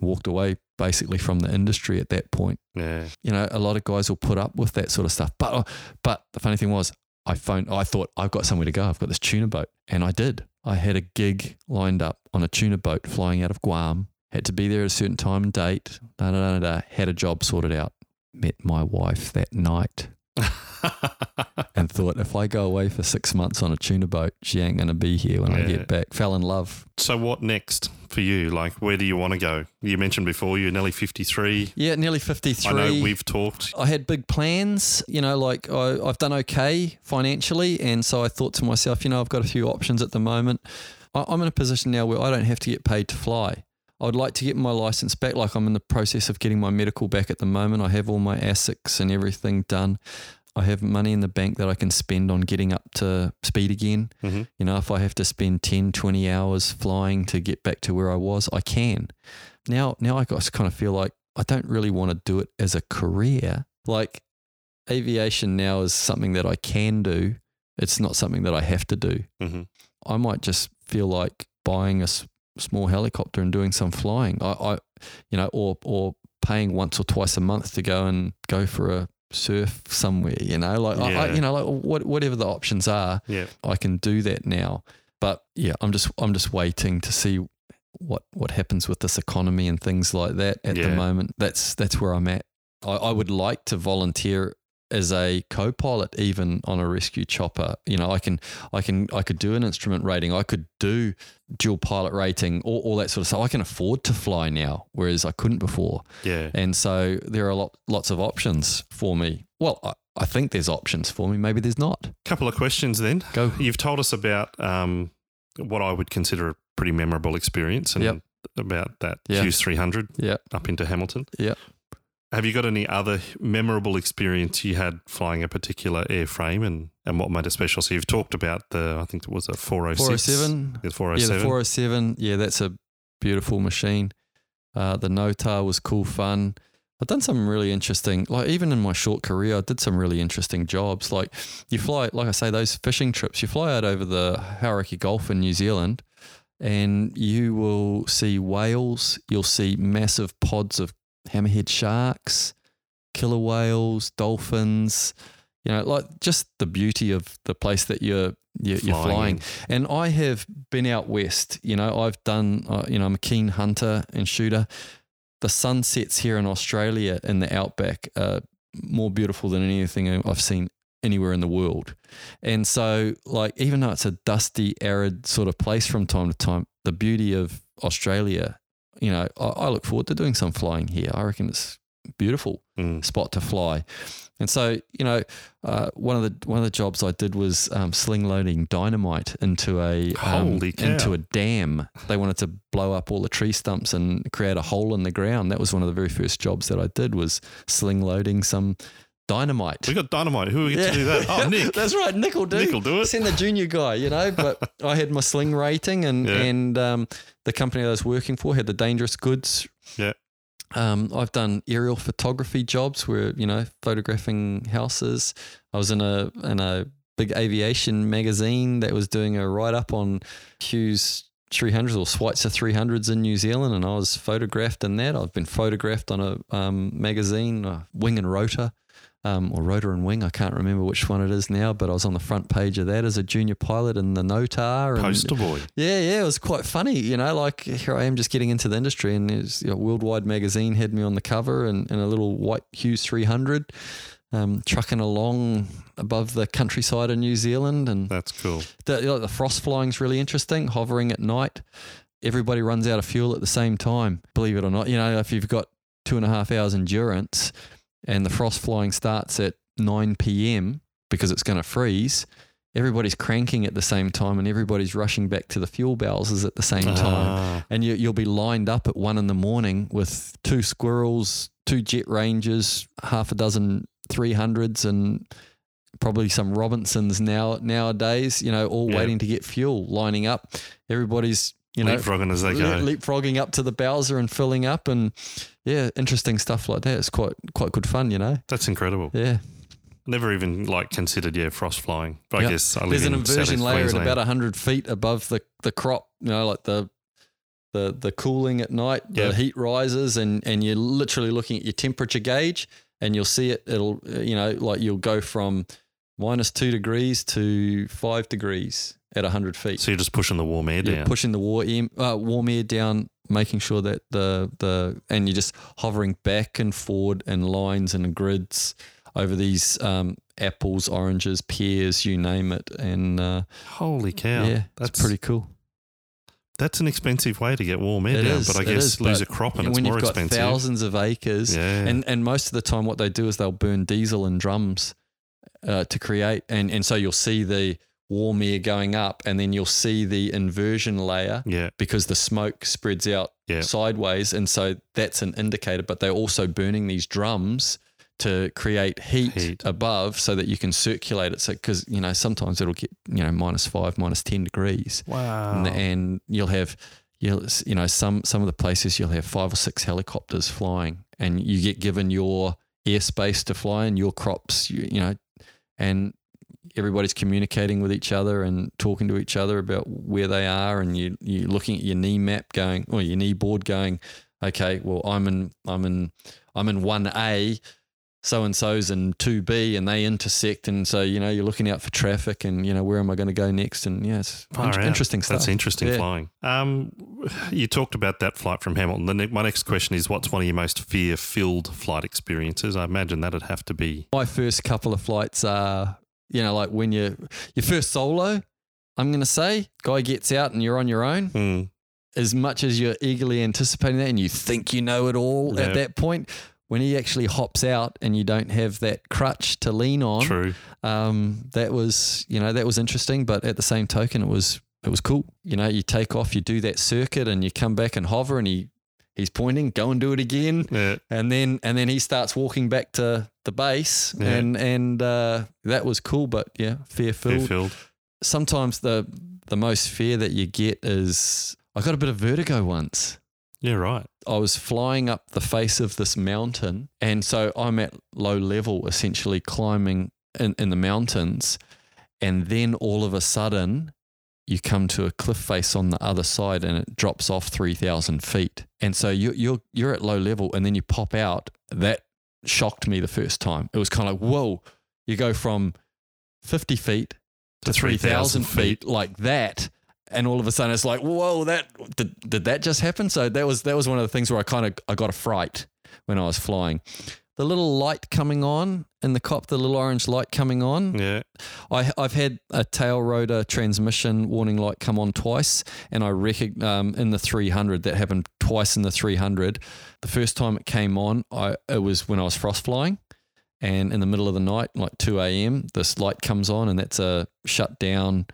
Walked away basically from the industry at that point. Yeah. You know, a lot of guys will put up with that sort of stuff. But uh, but the funny thing was, I phoned. I thought I've got somewhere to go. I've got this tuna boat, and I did. I had a gig lined up on a tuna boat flying out of Guam. Had to be there at a certain time and date. Da, da, da, da, da. Had a job sorted out. Met my wife that night [laughs] and thought if I go away for six months on a tuna boat, she ain't going to be here when I get back. Fell in love. so what next for you? Like, where do you want to go? You mentioned before you're nearly 53. Yeah, nearly 53. I know we've talked. I had big plans, you know, like I, I've done okay financially. And so I thought to myself, you know, I've got a few options at the moment. I, I'm in a position now where I don't have to get paid to fly. I'd like to get my license back. Like I'm in the process of getting my medical back at the moment. I have all my ASICs and everything done. I have money in the bank that I can spend on getting up to speed again. Mhm. You know, if I have to spend 10, 20 hours flying to get back to where I was, I can. Now, now I got kind of feel like I don't really want to do it as a career. Like aviation now is something that I can do. It's not something that I have to do. hmm I might just feel like buying a small helicopter and doing some flying. I, I, you know, or or paying once or twice a month to go and go for a surf somewhere. You know, like I, I, you know, like what, whatever the options are, Yeah. I can do that now. But yeah, I'm just I'm just waiting to see what what happens with this economy and things like that at the moment. That's that's where I'm at. I, I would like to volunteer as a co-pilot even on a rescue chopper. You know, I can I can I could do an instrument rating. I could do dual pilot rating, all, all that sort of stuff. I can afford to fly now, whereas I couldn't before. Yeah. And so there are a lot lots of options for me. Well, I, I think there's options for me. Maybe there's not. A Couple of questions then. Go. You've told us about um, what I would consider a pretty memorable experience and Yep. about that Yeah. Hughes 300 Yeah. up into Hamilton. Yeah. Have you got any other memorable experience you had flying a particular airframe and, and what made it special? So you've talked about the, I think it was a 406. 407. The Yeah, the 407. Yeah, that's a beautiful machine. Uh, the Notar was cool fun. I've done some really interesting, like even in my short career, I did some really interesting jobs. Like you fly, like I say, those fishing trips, you fly out over the Hauraki Gulf in New Zealand and you will see whales, you'll see massive pods of hammerhead sharks, killer whales, dolphins, you know, like just the beauty of the place that you're, you're, you're Flying flying. And I have been out west. You know, I've done. Uh, you know, I'm a keen hunter and shooter. The sunsets here in Australia in the outback are more beautiful than anything I've seen anywhere in the world. And so, like, even though it's a dusty, arid sort of place from time to time, the beauty of Australia. You know, I, I look forward to doing some flying here. I reckon it's beautiful Mm. spot to fly. And so, you know, uh, one of the one of the jobs I did was um, sling loading dynamite into a um, into a dam. They wanted to blow up all the tree stumps and create a hole in the ground. That was one of the very first jobs that I did was sling loading some dynamite. We got dynamite. Who are we get to do that? Oh, Nick. [laughs] That's right. Nick will do. Nick will do it. Send the junior guy, you know. But [laughs] I had my sling rating, and Yeah. and um, the company I was working for had the dangerous goods. Yeah. Um, I've done aerial photography jobs where you know photographing houses. I was in a in a big aviation magazine that was doing a write up on Hughes 300s or Schweizer 300s in New Zealand, and I was photographed in that. I've been photographed on a um, magazine, uh, Wing and Rotor um, or Rotor and Wing. I can't remember which one it is now, but I was on the front page of that as a junior pilot in the Notar. And Poster boy. yeah, yeah, it was quite funny. You know, like here I am just getting into the industry, and there's you know, Worldwide Magazine had me on the cover and in a little white Hughes 300, um, trucking along above the countryside of New Zealand. And That's cool. the, you know, the frost flying's really interesting, hovering at night. Everybody runs out of fuel at the same time, believe it or not. You know, if you've got two and a half hours endurance and the frost flying starts at 9 p.m. because it's going to freeze, everybody's cranking at the same time and everybody's rushing back to the fuel bowsers at the same time. Ah, And you, you'll be lined up at one in the morning with two squirrels, two jet rangers, half a dozen 300s, and probably some Robinsons now nowadays. You know, all Yeah. waiting to get fuel, lining up. Everybody's you know leapfrogging as they go. leapfrogging up to the Bowser and filling up, and yeah, interesting stuff like that. It's quite quite good fun, you know. That's incredible. Yeah, Never even like considered yeah frost flying. But I guess I live there's an in inversion layer at about hundred feet above the the crop. You know, like the the the cooling at night, the heat rises, and and you're literally looking at your temperature gauge, and you'll see it. It'll you know like you'll go from minus two degrees to five degrees at hundred feet. So you're just pushing the warm air You're down. pushing the war air, uh, warm air down, making sure that the the and you're just hovering back and forward in lines and grids over these um, apples, oranges, pears, you name it, and uh, Holy cow! yeah, that's pretty cool. That's an expensive way to get warm air It down, is, but I guess is, lose a crop and it's when more you've got expensive. thousands of acres, yeah, and and most of the time, what they do is they'll burn diesel in drums uh, to create, and and so you'll see the warm air going up, and then you'll see the inversion layer yeah, because the smoke spreads out Yeah. sideways, and so that's an indicator. But they're also burning these drums to create heat, Heat. above, so that you can circulate it. So because you know sometimes it'll get you know minus five, minus ten degrees, wow. and, and you'll have you'll you know some some of the places you'll have five or six helicopters flying, and you get given your airspace to fly and your crops, you, you know, and everybody's communicating with each other and talking to each other about where they are, and you you're looking at your knee map, going or your knee board, going, okay, well I'm in I'm in I'm in one A. so and so's in 2B and they intersect. And so, you know, you're looking out for traffic and, you know, where am I going to go next? And yeah, in- interesting stuff. That's interesting Yeah. flying. Um, you talked about that flight from Hamilton. The ne- my next question is, what's one of your most fear-filled flight experiences? I imagine that'd have to be. My first couple of flights are, you know, like when you your first solo, I'm going to say, guy gets out and you're on your own. Hmm. As much as you're eagerly anticipating that and you think you know it all Yeah. at that point, when he actually hops out and you don't have that crutch to lean on, True. um, that was you know that was interesting. But at the same token, it was it was cool. You know, you take off, you do that circuit, and you come back and hover, and he he's pointing, go and do it again, Yeah. and then and then he starts walking back to the base, Yeah. and and uh, that was cool. But yeah, fear filled. Sometimes the the most fear that you get is I got a bit of vertigo once. Yeah. Right. I was flying up the face of this mountain. And so I'm at low level, essentially climbing in, in the mountains. And then all of a sudden, you come to a cliff face on the other side and it drops off 3,000 feet. And so you, you're, you're at low level and then you pop out. That shocked me the first time. It was kind of like, whoa, you go from 50 feet to 3,000 feet like that. And all of a sudden it's like, whoa, that did, did that just happen? So that was that was one of the things where I kind of I got a fright when I was flying. The little light coming on in the cop, the little orange light coming on. Yeah. I, I've had a tail rotor transmission warning light come on twice, and I reckon um, in the 300 that happened twice in the 300. The first time it came on, I it was when I was frost flying, and in the middle of the night, like 2 a.m., this light comes on, and that's a shut down.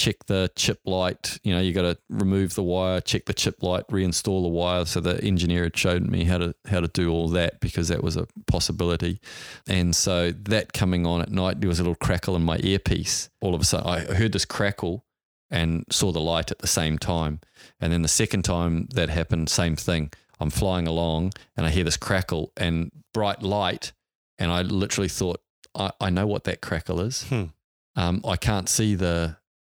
Check the chip light. You know, you got to remove the wire, check the chip light, reinstall the wire. So the engineer had showed me how to how to do all that because that was a possibility. And so that coming on at night, there was a little crackle in my earpiece. All of a sudden, I heard this crackle and saw the light at the same time. And then the second time that happened, same thing. I'm flying along and I hear this crackle and bright light. And I literally thought, I, I know what that crackle is. Hmm. Um, I can't see the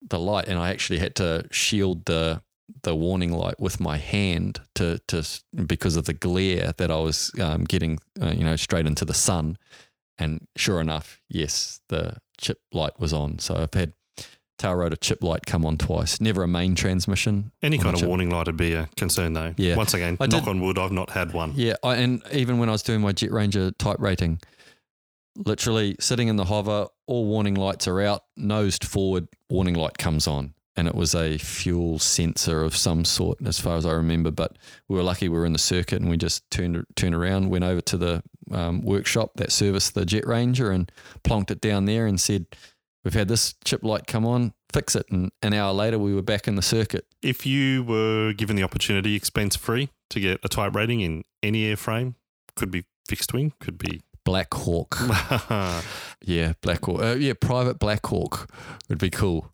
the light, and I actually had to shield the the warning light with my hand to to because of the glare that I was um, getting, uh, you know, straight into the sun. And sure enough, yes, the chip light was on. So I've had tail rotor chip light come on twice. Never a main transmission. Any kind of warning light would be a concern, though. Yeah. Once again, I knock did- on wood, I've not had one. Yeah, I, and even when I was doing my Jet Ranger type rating, literally sitting in the hover, all warning lights are out, nosed forward, warning light comes on. And it was a fuel sensor of some sort, as far as I remember. But we were lucky we were in the circuit and we just turned turned around, went over to the um, workshop that serviced the Jet Ranger and plonked it down there and said, We've had this chip light come on, fix it. And an hour later, we were back in the circuit. If you were given the opportunity, expense free, to get a type rating in any airframe, could be fixed wing, could be. Black Hawk. [laughs] Yeah, Black Hawk. Uh, yeah, private Black Hawk would be cool.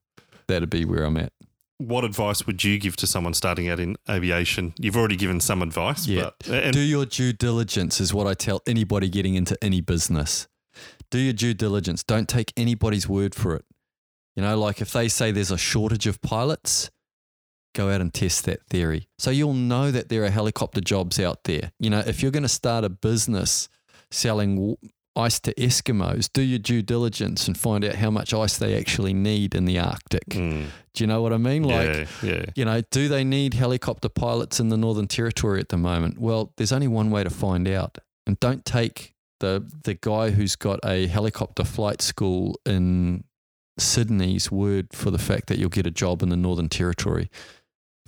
That'd be where I'm at. what advice would you give to someone starting out in aviation? You've already given some advice, Yeah. but and Do your due diligence, is what I tell anybody getting into any business. Do your due diligence. Don't take anybody's word for it. You know, like if they say there's a shortage of pilots, go out and test that theory. So you'll know that there are helicopter jobs out there. You know, if you're going to start a business selling ice to Eskimos, do your due diligence and find out how much ice they actually need in the Arctic. Mm, Do you know what I mean? Like, yeah, yeah. you know, do they need helicopter pilots in the Northern Territory at the moment? Well, there's only one way to find out. And don't take the the guy who's got a helicopter flight school in Sydney's word for the fact that you'll get a job in the Northern Territory.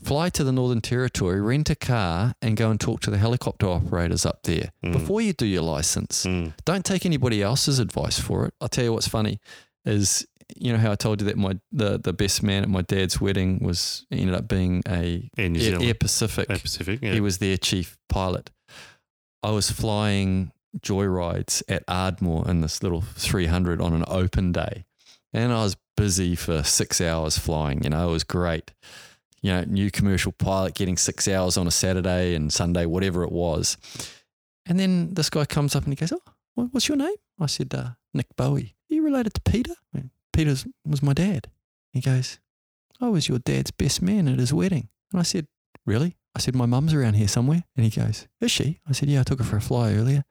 Fly to the Northern Territory, rent a car, and go and talk to the helicopter operators up there Mm. before you do your license. Mm, Don't take anybody else's advice for it. I'll tell you what's funny is you know how I told you that my the, the best man at my dad's wedding was ended up being a Air New Air, Zealand, Air Pacific. Air Pacific. Yeah. He was their chief pilot. I was flying joyrides at Ardmore in this little 300 on an open day. And I was busy for six hours flying. You know, it was great. You know, new commercial pilot getting six hours on a Saturday and Sunday, whatever it was. And then this guy comes up and he goes, Oh, what's your name? I said, uh, Nick Bowie. Are you related to Peter? Peter was my dad. He goes, I was your dad's best man at his wedding. And I said, Really? I said, My mum's around here somewhere. And he goes, Is she? I said, Yeah, I took her for a fly earlier.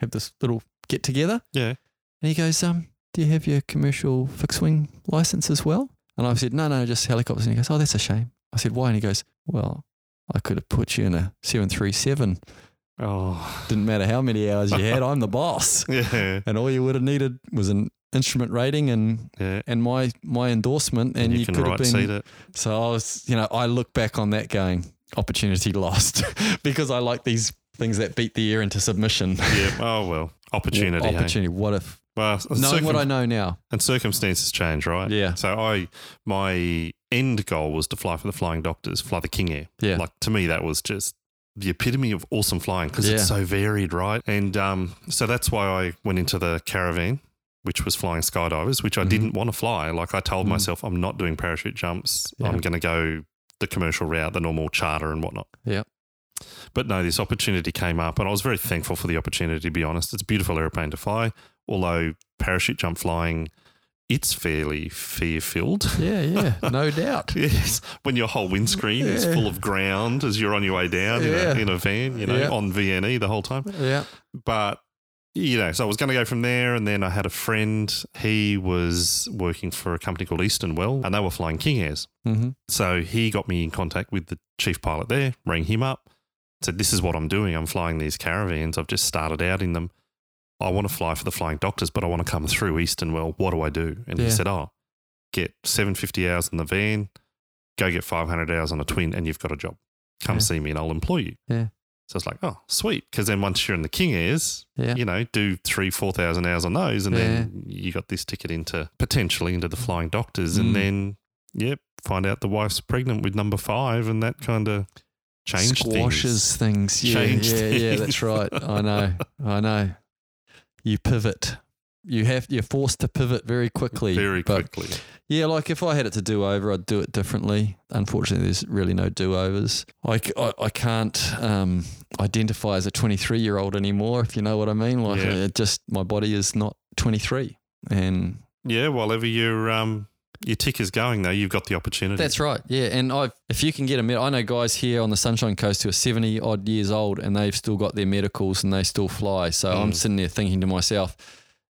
have this little get together. Yeah. And he goes, um, do you have your commercial fixed wing license as well? And I said, no, no, just helicopters. And he goes, oh, that's a shame. I said, why? And he goes, well, I could have put you in a 737. Oh. Didn't matter how many hours you had. I'm the boss. [laughs] Yeah. And all you would have needed was an instrument rating and Yeah. and my my endorsement, and, And, you, you, could have been. it. So I was, you know, I look back on that going opportunity lost [laughs] because I like these things that beat the air into submission. Yeah. Oh well. [laughs] Opportunity. hey? opportunity. What if Well, knowing what I know now? and circumstances change, right? Yeah. So I, my end goal was to fly for the Flying Doctors, fly the King Air. Yeah. Like to me, that was just the epitome of awesome flying because Yeah. it's so varied, right? And um, so that's why I went into the caravan, which was flying skydivers, which I Mhm. didn't want to fly. Like I told Mm. myself, I'm not doing parachute jumps. Yeah. I'm going to go the commercial route, the normal charter and whatnot. Yep. But no, this opportunity came up, and I was very thankful for the opportunity. To be honest, it's a beautiful airplane to fly. Although parachute jump flying, it's fairly fear filled. Yeah, yeah, [laughs] no doubt. Yes, when your whole windscreen is full of ground as you're on your way down in, a, in a van, you know, Yeah. on VNE the whole time. Yeah, But, you know, so I was going to go from there. And then I had a friend, he was working for a company called Eastern Well, and they were flying King Airs. hmm So he got me in contact with the chief pilot there, rang him up, said, This is what I'm doing. I'm flying these caravans. I've just started out in them. I want to fly for the Flying Doctors, but I want to come through Eastern Well. What do I do? And he said, Oh, get 750 hours in the van, go get 500 hours on a twin, and you've got a job. Come Yeah. see me and I'll employ you. Yeah. So it's like, oh, sweet. Because then once you're in the King Airs, yeah, you know, do three, 4,000 hours on those. And then you got this ticket into potentially into the Flying Doctors. Mm. And then, yep, find out the wife's pregnant with number five. And that kind of changed squashes things. Yeah, Changed yeah, yeah. That's right. I know. I know. You pivot. You have. You're forced to pivot very quickly. very but quickly. Yeah, like if I had it to do over, I'd do it differently. Unfortunately, there's really no do overs. I I can't um, identify as a 23 year old anymore, if you know what I mean. Like, Yeah. it just my body is not 23. And Yeah, while ever your, um, your tick is going, though, you've got the opportunity. that's right. Yeah. And I've, if you can get a med, I know guys here on the Sunshine Coast who are 70 odd years old and they've still got their medicals and they still fly. So I'm Mm. sitting there thinking to myself,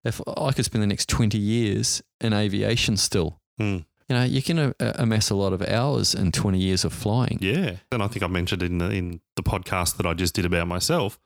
if I could spend the next 20 years in aviation still, Mm. you know, you can uh, amass a lot of hours in 20 years of flying. Yeah. And I think I mentioned in the, in the podcast that I just did about myself,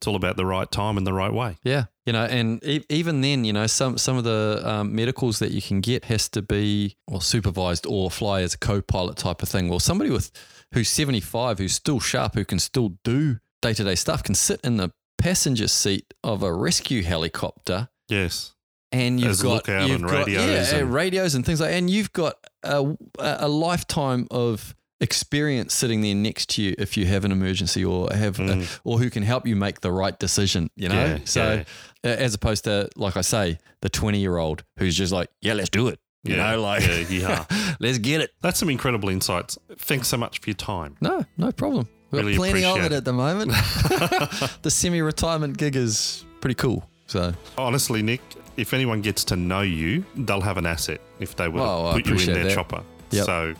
it's all about the right time and the right way. Yeah, you know, and e- even then, you know, some some of the um, medicals that you can get has to be or supervised or fly as a co-pilot type of thing. Well, somebody with who's seventy five, who's still sharp, who can still do day to day stuff, can sit in the passenger seat of a rescue helicopter, Yes. and you've As got lookout you've and got, radios yeah, and- radios and things like, and you've got a, a lifetime of experience sitting there next to you if you have an emergency or have a, Mm. or who can help you make the right decision you know Yeah, so uh, as opposed to like i say the 20 year old who's just like yeah let's do it you Yeah, know like yeah, yeah. [laughs] let's get it That's some incredible insights. Thanks so much for your time. no no problem we've Really got plenty of it it. at the moment [laughs] [laughs] the semi-retirement gig is pretty cool so Honestly, Nick, if anyone gets to know you, they'll have an asset if they were Oh, I to put you in their that. chopper. Yep. So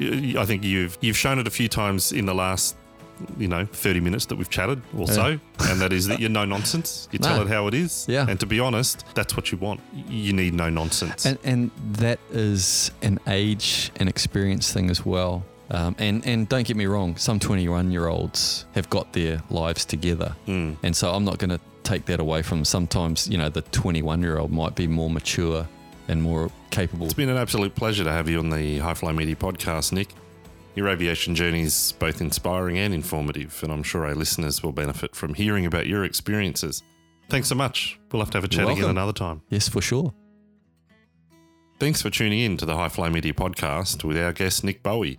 I think you've you've shown it a few times in the last you know 30 minutes that we've chatted or Yeah. so and that is that [laughs] you're no nonsense you tell No. it how it is Yeah. and to be honest that's what you want you need no nonsense And, and that is an age and experience thing as well. Um, and, and don't get me wrong, some 21 year olds have got their lives together. Mm. And so I'm not going to take that away from them. Sometimes, you know, the 21 year old might be more mature and more capable. It's been an absolute pleasure to have you on the High Fly Media podcast, Nick. Your aviation journey is both inspiring and informative, and I'm sure our listeners will benefit from hearing about your experiences. Thanks so much. We'll have to have a chat again another time. Yes, for sure. Thanks for tuning in to the High Fly Media podcast with our guest, Nick Bowie.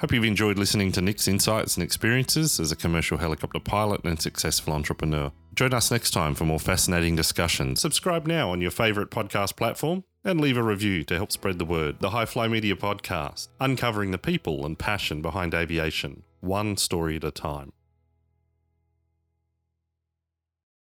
Hope you've enjoyed listening to Nick's insights and experiences as a commercial helicopter pilot and successful entrepreneur. Join us next time for more fascinating discussions. Subscribe now on your favourite podcast platform and leave a review to help spread the word. The High Fly Media podcast, uncovering the people and passion behind aviation, one story at a time.